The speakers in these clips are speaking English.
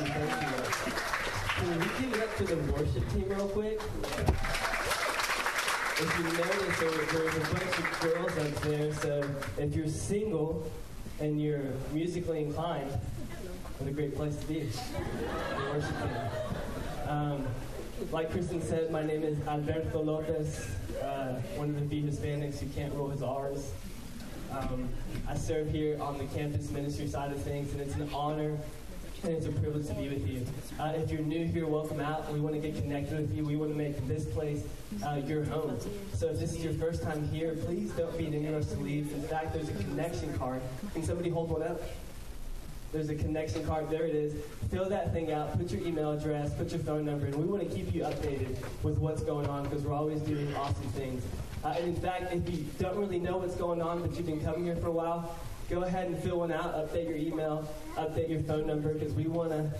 you, thank you. Can we give it up to the worship team real quick? If you notice, there, there's a bunch of girls up there, so if you're single and you're musically inclined, what a great place to be. The worship team. Um, like Kristen said, my name is Alberto Lopez, uh, one of the few Hispanics who can't roll his R's. Um, I serve here on the campus ministry side of things, and it's an honor and it's a privilege to be with you. Uh, if you're new here, welcome out. We want to get connected with you. We want to make this place uh, your home. So if this is your first time here, please don't be in any rush to leave. In fact, there's a connection card. Can somebody hold one up? There's a connection card. There it is. Fill that thing out. Put your email address. Put your phone number. And we want to keep you updated with what's going on because we're always doing awesome things. Uh, and in fact, if you don't really know what's going on, but you've been coming here for a while, go ahead and fill one out. Update your email. Update your phone number because we want to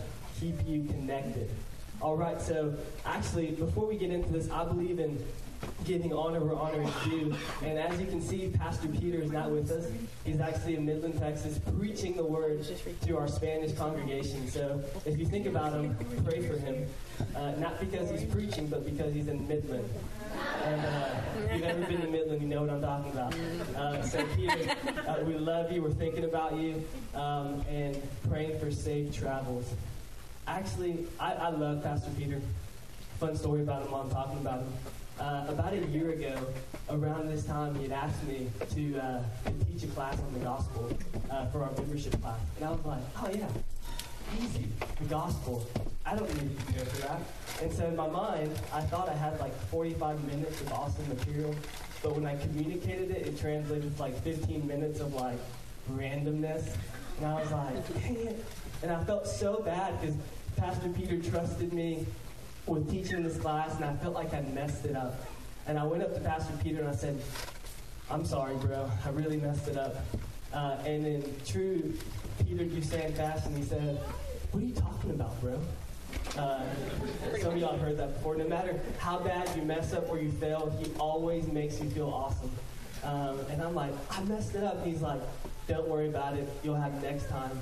keep you connected. All right. So actually, before we get into this, I believe in giving honor where honor is due. And as you can see, Pastor Peter is not with us. He's actually in Midland, Texas, preaching the word to our Spanish congregation. So if you think about him, pray for him. Uh, not because he's preaching, but because he's in Midland. And uh, if you've ever been to Midland, you know what I'm talking about. Uh, so Peter, uh, we love you. We're thinking about you um, and praying for safe travels. Actually, I, I love Pastor Peter. Fun story about him while I'm talking about him. Uh, about a year ago, around this time, he had asked me to, uh, to teach a class on the gospel uh, for our membership class. And I was like, oh, yeah, easy, the gospel. I don't need to prepare for that. And so in my mind, I thought I had like 45 minutes of awesome material. But when I communicated it, it translated to like 15 minutes of like randomness. And I was like, dang it. And I felt so bad because Pastor Peter trusted me with teaching this class, and I felt like I messed it up. And I went up to Pastor Peter and I said, I'm sorry, bro. I really messed it up. Uh, and in true Peter Dusant fashion, he said, What are you talking about, bro? Uh, some of y'all heard that before. No matter how bad you mess up or you fail, he always makes you feel awesome. Um, and I'm like, I messed it up. He's like, Don't worry about it. You'll have next time.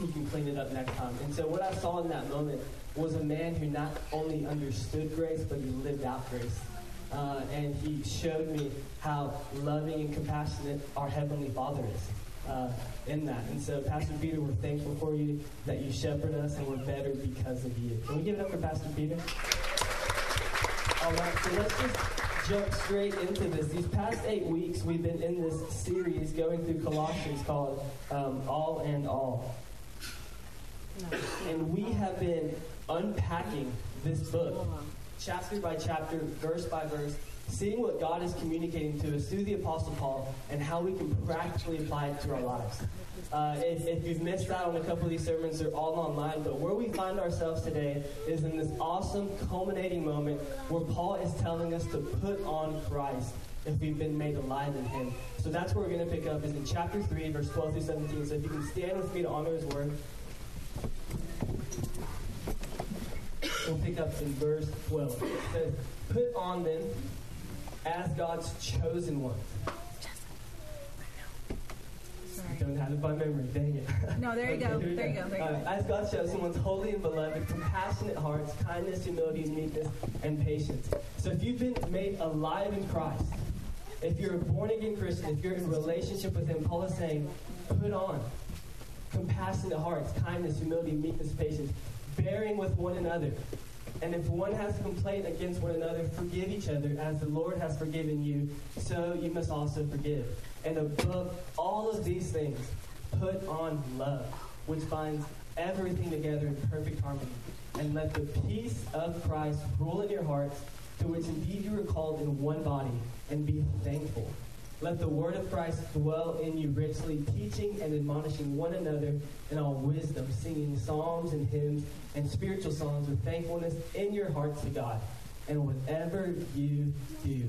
You can clean it up next time. And so what I saw in that moment was a man who not only understood grace, but he lived out grace. Uh, and he showed me how loving and compassionate our Heavenly Father is uh, in that. And so, Pastor Peter, we're thankful for you that you shepherd us, and we're better because of you. Can we give it up for Pastor Peter? All right, so let's just jump straight into this. These past eight weeks, we've been in this series going through Colossians called um, All and All. And we have been unpacking this book, chapter by chapter, verse by verse, seeing what God is communicating to us through the Apostle Paul and how we can practically apply it to our lives. Uh, if, if, you've missed out on a couple of these sermons, they're all online. But where we find ourselves today is in this awesome culminating moment where Paul is telling us to put on Christ if we've been made alive in Him. So that's where we're going to pick up is in chapter 3, verse 12 through 17. So if you can stand with me to honor His word. We'll pick up in verse 12. It says, Put on them as God's chosen ones. I don't have it by memory, dang it. No, there you okay, go. There, you go. There you go. As God's chosen ones, holy and beloved, compassionate hearts, kindness, humility, meekness, and patience. So if you've been made alive in Christ, if you're a born again Christian, if you're in relationship with Him, Paul is saying, put on compassionate hearts, kindness, humility, meekness, patience bearing with one another. And if one has complaint against one another, forgive each other as the Lord has forgiven you, so you must also forgive. And above all of these things, put on love, which binds everything together in perfect harmony. And let the peace of Christ rule in your hearts, to which indeed you are called in one body, and be thankful. Let the word of Christ dwell in you richly, teaching and admonishing one another in all wisdom, singing psalms and hymns and spiritual songs with thankfulness in your hearts to God. And whatever you do,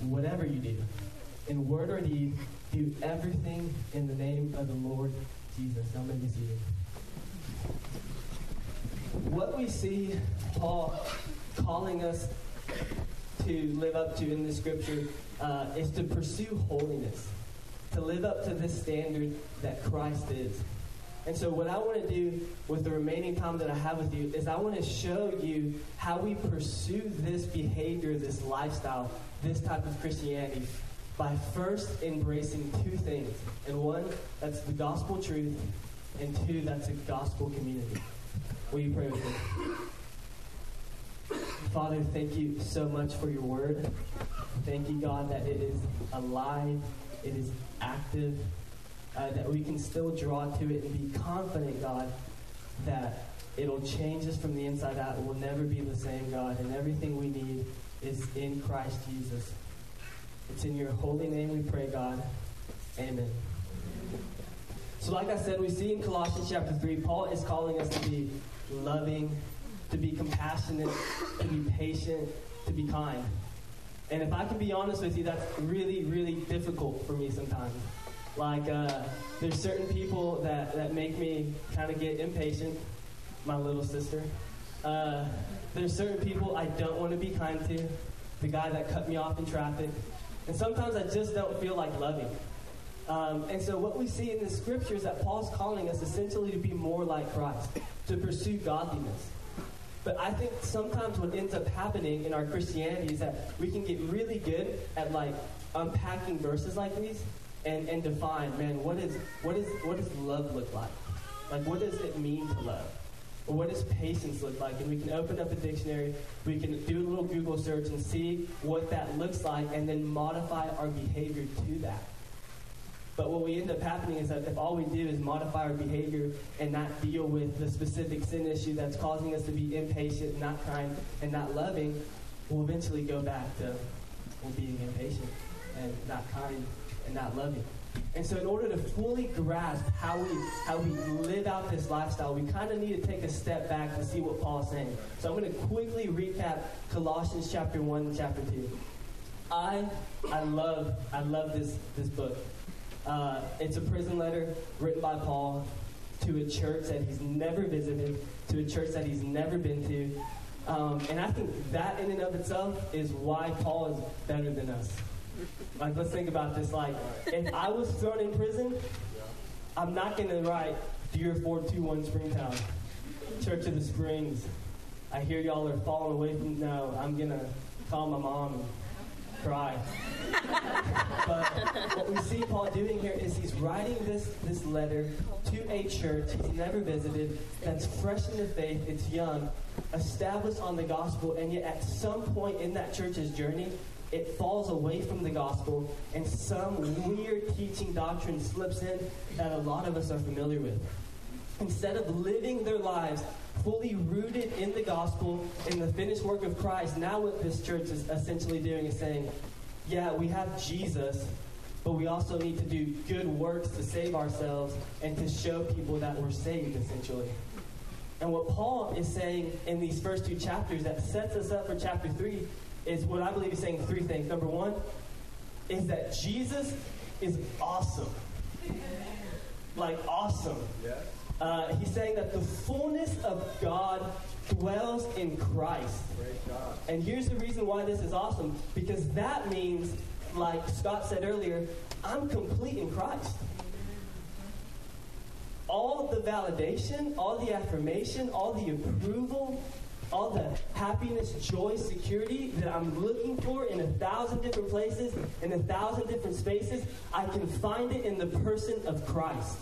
whatever you do, in word or deed, do everything in the name of the Lord Jesus. Going to see What we see Paul calling us to live up to in the scripture uh, is to pursue holiness, to live up to the standard that Christ is. And so, what I want to do with the remaining time that I have with you is I want to show you how we pursue this behavior, this lifestyle, this type of Christianity by first embracing two things. And one, that's the gospel truth, and two, that's a gospel community. Will you pray with me? Father, thank you so much for your word. Thank you, God, that it is alive, it is active, uh, that we can still draw to it and be confident, God, that it'll change us from the inside out. It will never be the same, God, and everything we need is in Christ Jesus. It's in your holy name we pray, God. Amen. So, like I said, we see in Colossians chapter 3, Paul is calling us to be loving, to be compassionate, to be patient, to be kind. And if I can be honest with you, that's really, really difficult for me sometimes. Like, uh, there's certain people that, that make me kind of get impatient, my little sister. Uh, there's certain people I don't want to be kind to, the guy that cut me off in traffic. And sometimes I just don't feel like loving. Um, and so, what we see in the scriptures that Paul's calling us essentially to be more like Christ, to pursue godliness. But I think sometimes what ends up happening in our Christianity is that we can get really good at like unpacking verses like these and, and define, man, what is what is what does love look like? Like what does it mean to love? Or what does patience look like? And we can open up a dictionary, we can do a little Google search and see what that looks like and then modify our behavior to that. But what we end up happening is that if all we do is modify our behavior and not deal with the specific sin issue that's causing us to be impatient, not kind, and not loving, we'll eventually go back to being impatient and not kind and not loving. And so, in order to fully grasp how we how we live out this lifestyle, we kind of need to take a step back and see what Paul's saying. So, I'm going to quickly recap Colossians chapter one and chapter two. I I love I love this this book. Uh, it's a prison letter written by Paul to a church that he's never visited, to a church that he's never been to. Um, and I think that in and of itself is why Paul is better than us. Like, let's think about this. Like, if I was thrown in prison, I'm not going to write Dear 421 Springtown, Church of the Springs. I hear y'all are falling away from. No, I'm going to call my mom and cry. But what we see Paul doing here is he's writing this, this letter to a church he's never visited, that's fresh in the faith, it's young, established on the gospel, and yet at some point in that church's journey, it falls away from the gospel, and some weird teaching doctrine slips in that a lot of us are familiar with. Instead of living their lives fully rooted in the gospel, in the finished work of Christ, now what this church is essentially doing is saying, yeah, we have Jesus, but we also need to do good works to save ourselves and to show people that we're saved, essentially. And what Paul is saying in these first two chapters that sets us up for chapter 3 is what I believe he's saying three things. Number one is that Jesus is awesome. Like, awesome. Yes. Uh, he's saying that the fullness of God dwells in Christ. And here's the reason why this is awesome because that means, like Scott said earlier, I'm complete in Christ. All the validation, all the affirmation, all the approval, all the happiness, joy, security that I'm looking for in a thousand different places, in a thousand different spaces, I can find it in the person of Christ.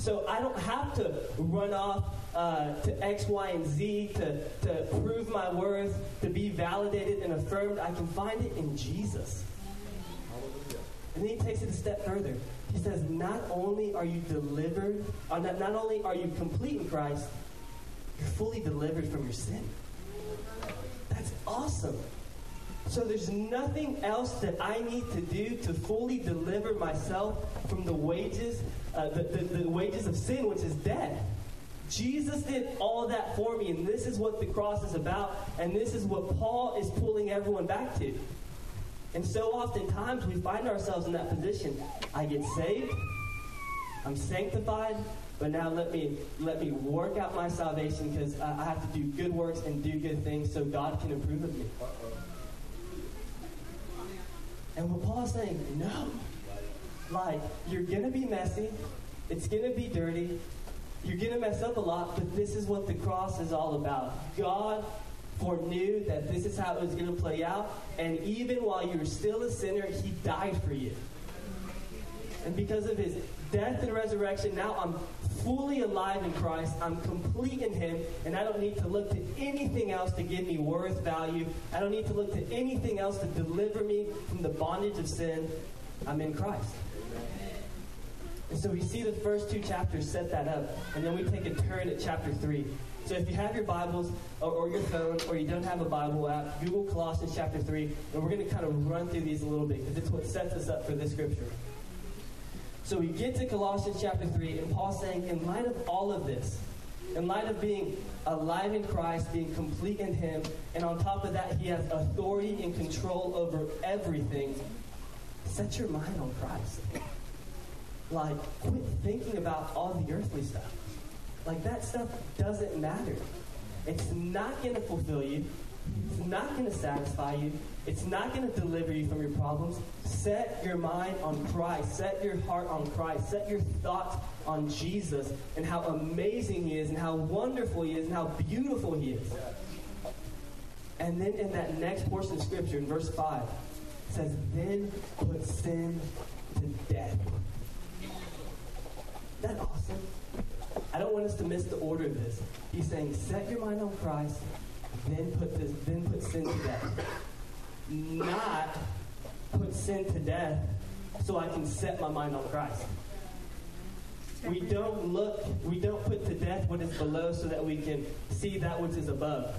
So I don't have to run off uh, to X, Y, and Z to, to prove my worth, to be validated and affirmed. I can find it in Jesus. And then he takes it a step further. He says, not only are you delivered, or uh, not, not only are you complete in Christ, you're fully delivered from your sin. That's awesome. So there's nothing else that I need to do to fully deliver myself from the wages, uh, the, the, the wages of sin, which is death. Jesus did all that for me, and this is what the cross is about, and this is what Paul is pulling everyone back to. And so oftentimes we find ourselves in that position. I get saved, I'm sanctified, but now let me let me work out my salvation because I have to do good works and do good things so God can approve of me. And what Paul's saying, no. Like, you're going to be messy. It's going to be dirty. You're going to mess up a lot, but this is what the cross is all about. God foreknew that this is how it was going to play out, and even while you were still a sinner, He died for you. And because of His death and resurrection, now I'm fully alive in Christ. I'm complete in Him, and I don't need to look to anything else to give me worth, value. I don't need to look to anything else to deliver me from the bondage of sin. I'm in Christ. And so we see the first two chapters set that up, and then we take a turn at chapter 3. So if you have your Bibles or, or, your phone, or you don't have a Bible app, Google Colossians chapter 3, and we're going to kind of run through these a little bit because it's what sets us up for this scripture. So we get to Colossians chapter 3, and Paul's saying, in light of all of this, in light of being alive in Christ, being complete in Him, and on top of that, He has authority and control over everything, set your mind on Christ. Like, quit thinking about all the earthly stuff. Like, that stuff doesn't matter. It's not going to fulfill you, it's not going to satisfy you, it's not going to deliver you from your problems. Set your mind on Christ. Set your heart on Christ. Set your thoughts on Jesus and how amazing He is and how wonderful He is and how beautiful He is. And then in that next portion of Scripture, in verse 5, it says, Then put sin to death. That awesome? I don't want us to miss the order of this. He's saying, set your mind on Christ, then put this, then put sin to death not put sin to death so I can set my mind on Christ. We don't look, we don't put to death what is below so that we can see that which is above.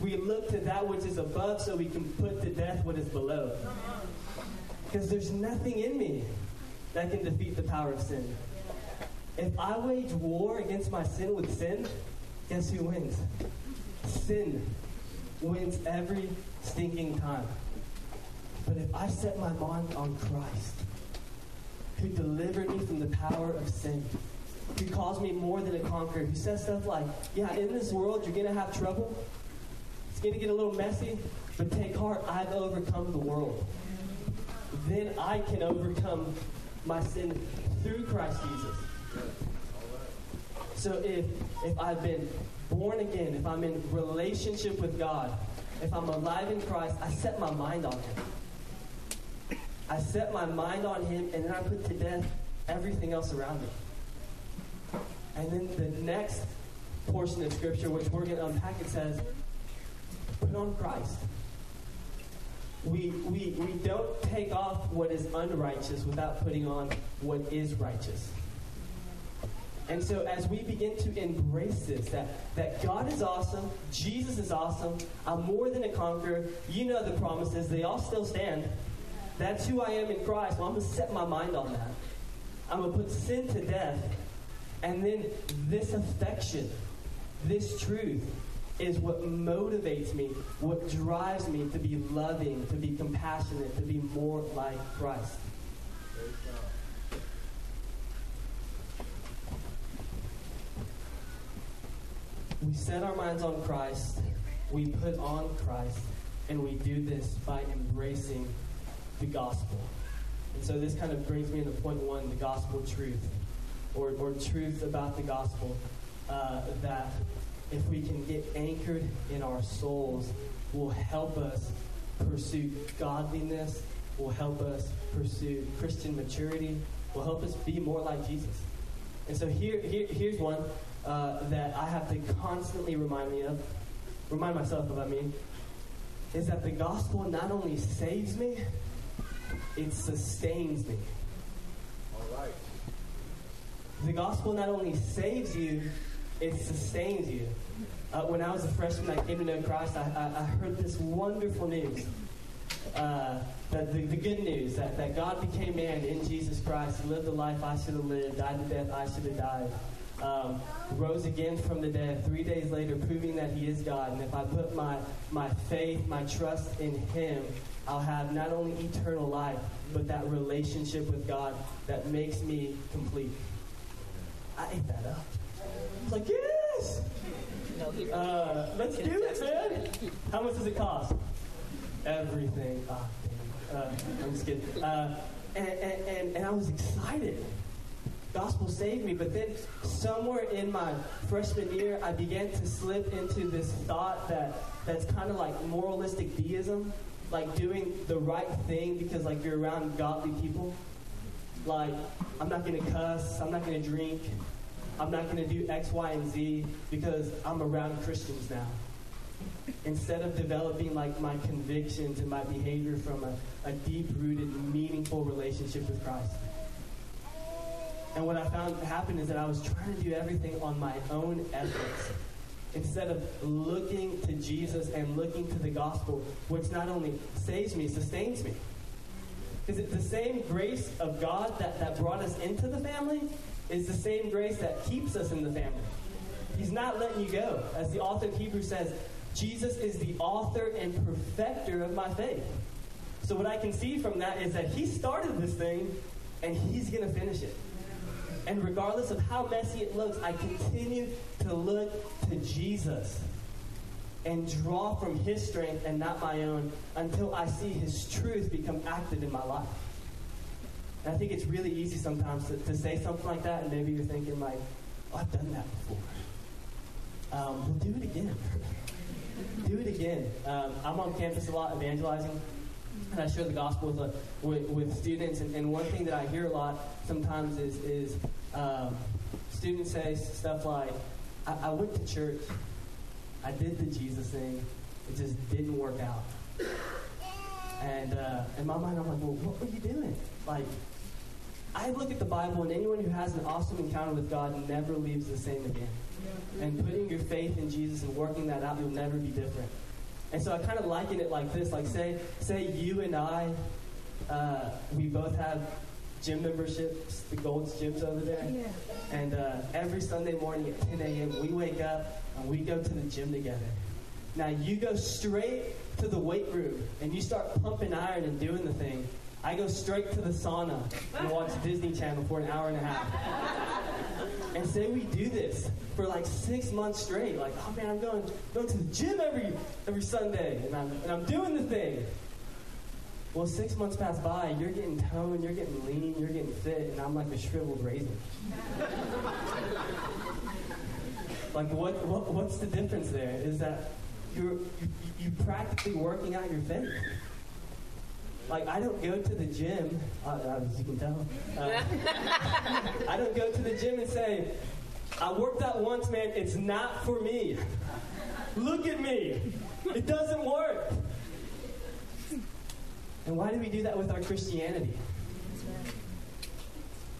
We look to that which is above so we can put to death what is below. Because there's nothing in me that can defeat the power of sin. If I wage war against my sin with sin, guess who wins? Sin wins every stinking time. But if I set my mind on Christ, who delivered me from the power of sin, who calls me more than a conqueror, who says stuff like, yeah, in this world you're going to have trouble. It's going to get a little messy, but take heart, I've overcome the world. Then I can overcome my sin through Christ Jesus. So if if I've been born again, if I'm in relationship with God, if I'm alive in Christ, I set my mind on Him. I set my mind on Him, and then I put to death everything else around me. And then the next portion of Scripture, which we're going to unpack, it says, put on Christ. We, we, we don't take off what is unrighteous without putting on what is righteous. And so as we begin to embrace this, that, that God is awesome, Jesus is awesome, I'm more than a conqueror, you know the promises, they all still stand. That's who I am in Christ. Well, I'm going to set my mind on that. I'm going to put sin to death. And then this affection, this truth, is what motivates me, what drives me to be loving, to be compassionate, to be more like Christ. We set our minds on Christ, we put on Christ, and we do this by embracing the gospel. And so this kind of brings me into point one the gospel truth, or, or truth about the gospel, uh, that if we can get anchored in our souls, will help us pursue godliness, will help us pursue Christian maturity, will help us be more like Jesus. And so here, here here's one uh, that I have to constantly remind me of, remind myself of, I mean, is that the gospel not only saves me, it sustains me. All right. The gospel not only saves you, it sustains you. Uh, when I was a freshman, I came to know Christ. I, I, I heard this wonderful news. Uh, that the, the, good news that, that God became man in Jesus Christ. He lived the life I should have lived, died the death I should have died um, rose again from the dead three days later, proving that he is God. And if I put my, my faith, my trust in him, I'll have not only eternal life, but that relationship with God that makes me complete. I ate that up. I was like, yes! Uh, let's do it, man. How much does it cost? Everything. Oh, uh, I'm just kidding. Uh, and, and, and, and I was excited. Gospel saved me. But then somewhere in my freshman year, I began to slip into this thought that that's kind of like moralistic deism, like doing the right thing because like you're around godly people. Like I'm not gonna cuss, I'm not gonna drink, I'm not gonna do X, Y, and Z because I'm around Christians now instead of developing like my convictions and my behavior from a, a deep rooted, meaningful relationship with Christ. And what I found happened is that I was trying to do everything on my own efforts instead of looking to Jesus and looking to the gospel, which not only saves me, sustains me. Is it the same grace of God that, that brought us into the family? Is the same grace that keeps us in the family. He's not letting you go. As the author of Hebrews says, Jesus is the author and perfecter of my faith. So what I can see from that is that he started this thing and he's going to finish it. And regardless of how messy it looks, I continue to look to Jesus and draw from his strength and not my own until I see his truth become active in my life. And I think it's really easy sometimes to, to say something like that, and maybe you're thinking like, oh, I've done that before. Um, we'll do it again. do it again. Um, I'm on campus a lot evangelizing, and I share the gospel with, uh, with, with, students. And, and, one thing that I hear a lot sometimes is, is um, students say stuff like, I, I went to church, I did the Jesus thing, it just didn't work out. And uh, in my mind, I'm like, well, what were you doing? Like, I look at the Bible, and anyone who has an awesome encounter with God never leaves the same again and putting your faith in Jesus and working that out, you'll never be different. And so I kind of liken it like this: like say, say you and I, uh, we both have gym memberships, the Gold's gyms over there, yeah. and uh, every Sunday morning at 10 a.m. we wake up and we go to the gym together. Now you go straight to the weight room and you start pumping iron and doing the thing. I go straight to the sauna and watch Disney Channel for an hour and a half. And say we do this for like six months straight. Like, oh man, I'm going going to the gym every every Sunday, and I'm and I'm doing the thing. Well, six months pass by, you're getting toned, you're getting lean, you're getting fit, and I'm like a shriveled raisin. like, what, what what's the difference there? Is that you're you, you practically working out your faith. Like, I don't go to the gym, uh, as you can tell. Uh, I don't go to the gym and say, I worked out once, man, it's not for me. Look at me. It doesn't work. And why do we do that with our Christianity?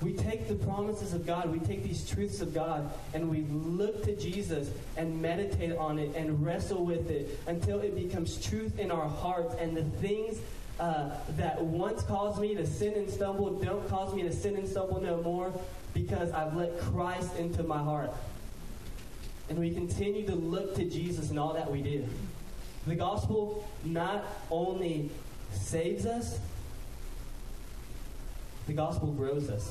We take the promises of God, we take these truths of God, and we look to Jesus and meditate on it and wrestle with it until it becomes truth in our hearts. And the things uh, that once caused me to sin and stumble don't cause me to sin and stumble no more because I've let Christ into my heart. And we continue to look to Jesus in all that we do. The gospel not only saves us, the gospel grows us.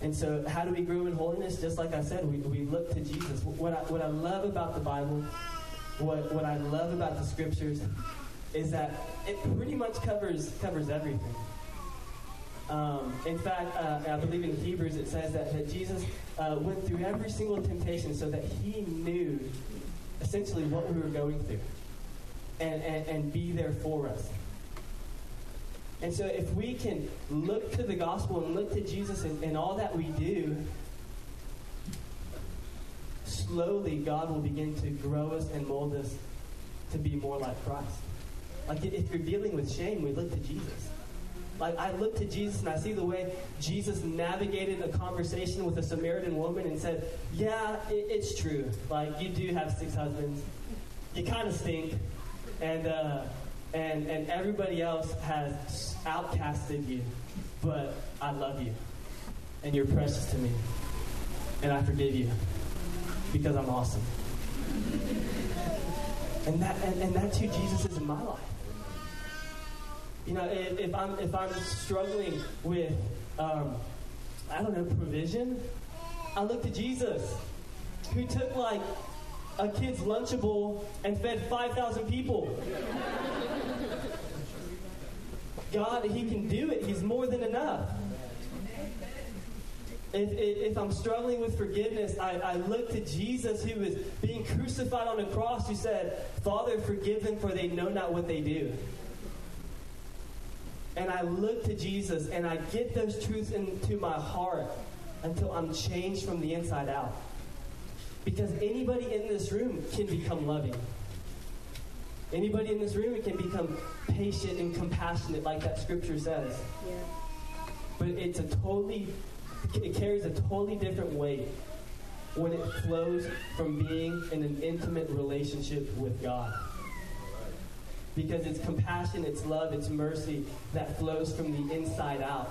And so, how do we grow in holiness? Just like I said, we, we look to Jesus. What I, what I love about the Bible what, what I love about the scriptures is that it pretty much covers covers everything. Um, in fact, uh, I believe in Hebrews it says that, that Jesus uh, went through every single temptation so that he knew essentially what we were going through and, and, and be there for us. And so if we can look to the gospel and look to Jesus in, in all that we do, slowly God will begin to grow us and mold us to be more like Christ. Like if you're dealing with shame, we look to Jesus. Like I look to Jesus and I see the way Jesus navigated a conversation with a Samaritan woman and said, "Yeah, it, it's true. Like you do have six husbands. You kind of stink, and uh, and and everybody else has outcasted you, but I love you, and you're precious to me, and I forgive you." because I'm awesome. And that and, and that's who Jesus is in my life. You know, if, if I'm if I'm struggling with um, I don't know provision, I look to Jesus, who took like a kid's lunchable and fed five thousand people. God, He can do it. He's more than enough. If, if, if, I'm struggling with forgiveness, I, I look to Jesus who was being crucified on a cross, who said, Father, forgive them, for they know not what they do. And I look to Jesus and I get those truths into my heart until I'm changed from the inside out. Because anybody in this room can become loving. Anybody in this room can become patient and compassionate, like that scripture says. Yeah. But it's a totally, it carries a totally different weight when it flows from being in an intimate relationship with God. Because it's compassion, it's love, it's mercy that flows from the inside out,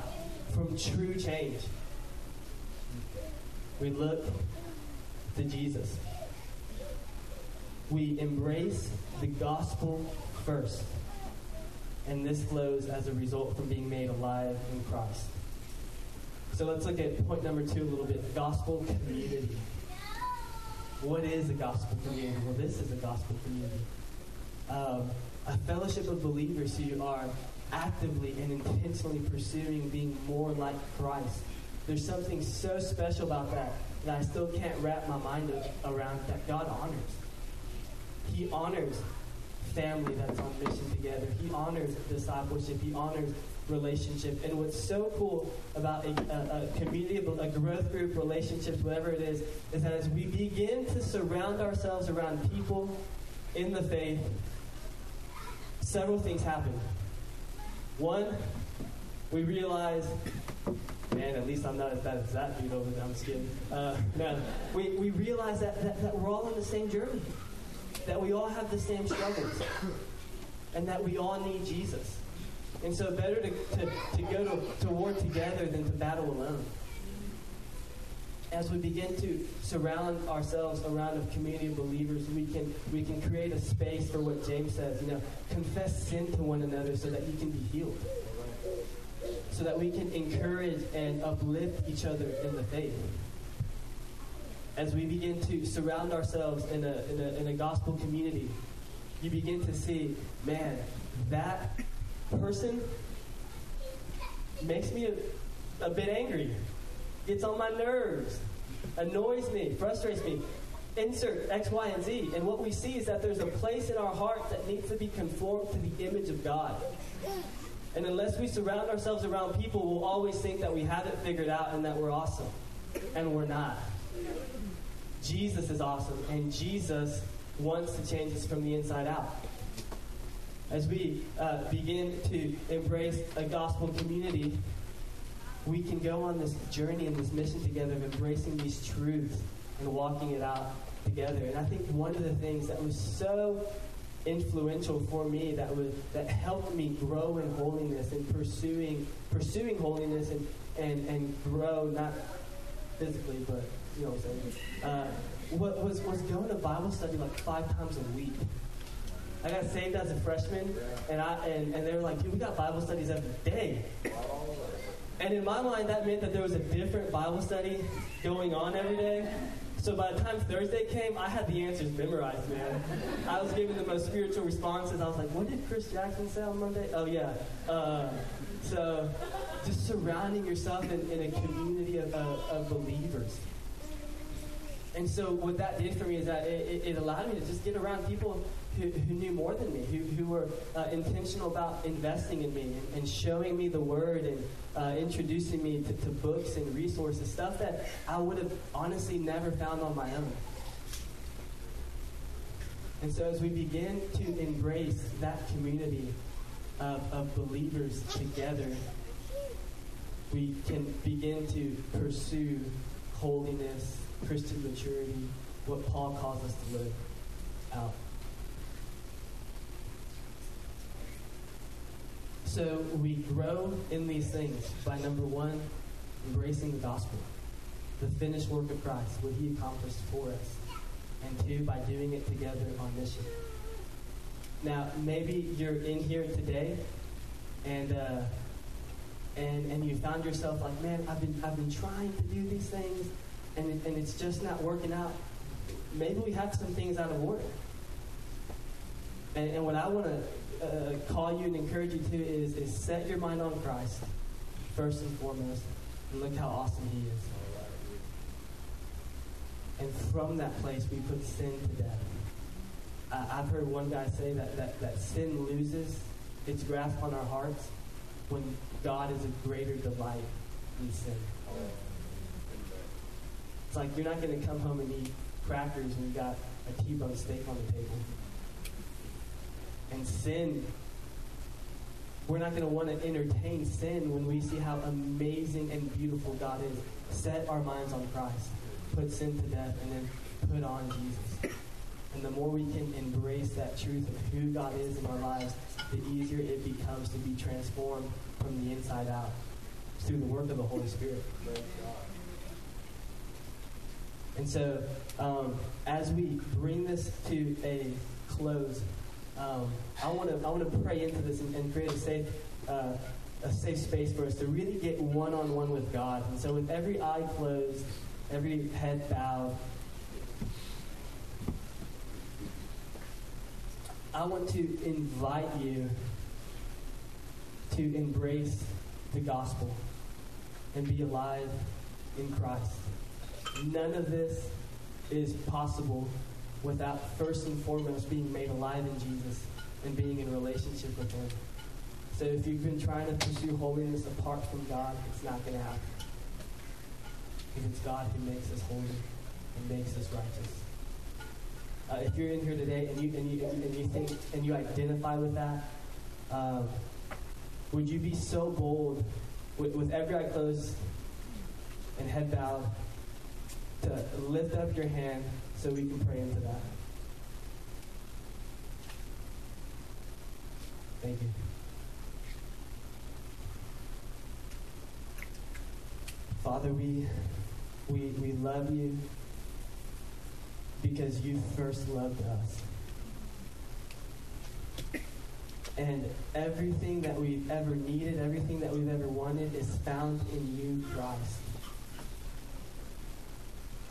from true change. We look to Jesus. We embrace the gospel first. And this flows as a result from being made alive in Christ. So let's look at point number two a little bit gospel community. What is a gospel community? Well, this is a gospel community. Um, a fellowship of believers who are actively and intentionally pursuing being more like Christ. There's something so special about that that I still can't wrap my mind around that God honors. He honors family that's on mission together. He honors discipleship. He honors relationship. And what's so cool about a, a, a, community, a growth group, relationships, whatever it is, is that as we begin to surround ourselves around people in the faith, several things happen. One, we realize man, at least I'm not as bad as that dude over there. I'm just kidding. Uh, we, we realize that, that, that we're all on the same journey, that we all have the same struggles, and that we all need Jesus. And so, better to, to, to go to, to war together than to battle alone. As we begin to surround ourselves around a community of believers, we can we can create a space for what James says. You know, confess sin to one another so that you can be healed so that we can encourage and uplift each other in the faith. As we begin to surround ourselves in a, in a, in a gospel community, you begin to see, man, that person makes me a, a bit angry, gets on my nerves, annoys me, frustrates me. Insert X, Y, and Z. And what we see is that there's a place in our heart that needs to be conformed to the image of God. And unless we surround ourselves around people, we'll always think that we have it figured out and that we're awesome. And we're not. Jesus is awesome, and Jesus wants to change us from the inside out. As we uh, begin to embrace a gospel community, we can go on this journey and this mission together of embracing these truths and walking it out together. And I think one of the things that was so influential for me that was that helped me grow in holiness and pursuing pursuing holiness and and and grow not physically but you know what I'm saying uh, what was was going to Bible study like five times a week. I got saved as a freshman, and I and, and they were like, "Dude, we got Bible studies every day." And in my mind, that meant that there was a different Bible study going on every day. So by the time Thursday came, I had the answers memorized, man. I was giving the most spiritual responses. I was like, what did Chris Jackson say on Monday? Oh, yeah. Uh, so just surrounding yourself in, in a community of, of, of, believers. And so what that did for me is that it, it allowed me to just get around people who, who knew more than me, who, who were uh, intentional about investing in me and, and, showing me the word and uh, introducing me to, to books and resources, stuff that I would have honestly never found on my own. And so as we begin to embrace that community of, of believers together, we can begin to pursue holiness, Christian maturity, what Paul calls us to live out. So we grow in these things by number one, embracing the gospel, the finished work of Christ, what he accomplished for us. And two, by doing it together on mission. Now, maybe you're in here today and uh, and and you found yourself like, man, I've been I've been trying to do these things and it, and it's just not working out. Maybe we have some things out of order. And, and what I want to uh, call you and encourage you to is, is set your mind on Christ first and foremost, and look how awesome He is. And from that place, we put sin to death. Uh, I've heard one guy say that, that, that sin loses its grasp on our hearts when God is a greater delight than sin. It's like you're not going to come home and eat crackers when you've got a T-bone steak on the table. And sin, we're not going to want to entertain sin when we see how amazing and beautiful God is. Set our minds on Christ. Put sin to death and then put on Jesus. And the more we can embrace that truth of who God is in our lives, the easier it becomes to be transformed from the inside out through the work of the Holy Spirit. And so, um, as we bring this to a close, um, I want to I want to pray into this and, and create a safe uh, a safe space for us to really get one on one with God. And so, with every eye closed, every head bowed, I want to invite you to embrace the gospel and be alive in Christ. None of this is possible without first and foremost being made alive in Jesus and being in relationship with Him. So if you've been trying to pursue holiness apart from God, it's not going to happen. Because it's God who makes us holy and makes us righteous. Uh, if you're in here today and you and you and you think and you identify with that, um, would you be so bold with, with every eye closed and head bowed to lift up your hand so we can pray into that? Thank you. Father, we we we love you because you first loved us. And everything that we've ever needed, everything that we've ever wanted is found in you, Christ.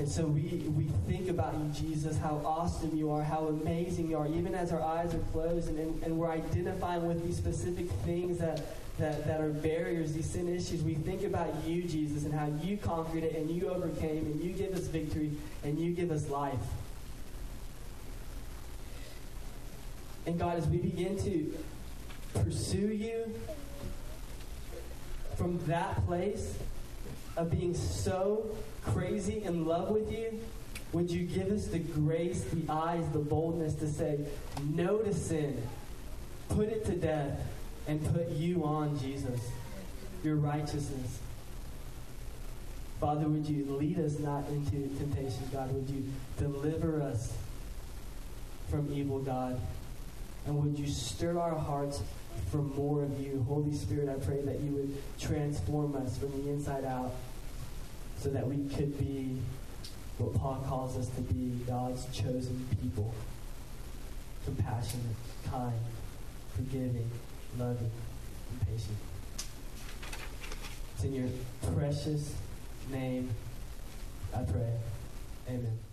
And so we, we think about you, Jesus, how awesome you are, how amazing you are, even as our eyes are closed and, and, and we're identifying with these specific things that, that, that are barriers, these sin issues. We think about you, Jesus, and how you conquered it and you overcame and you give us victory and you give us life. And God, as we begin to pursue you from that place of being so crazy in love with you, would you give us the grace, the eyes, the boldness to say no to sin, put it to death, and put you on, Jesus, your righteousness? Father, would you lead us not into temptation, God? Would you deliver us from evil, God? And would you stir our hearts for more of you? Holy Spirit, I pray that you would transform us from the inside out so that we could be what Paul calls us to be God's chosen people compassionate, kind, forgiving, loving, and patient. It's in your precious name I pray. Amen.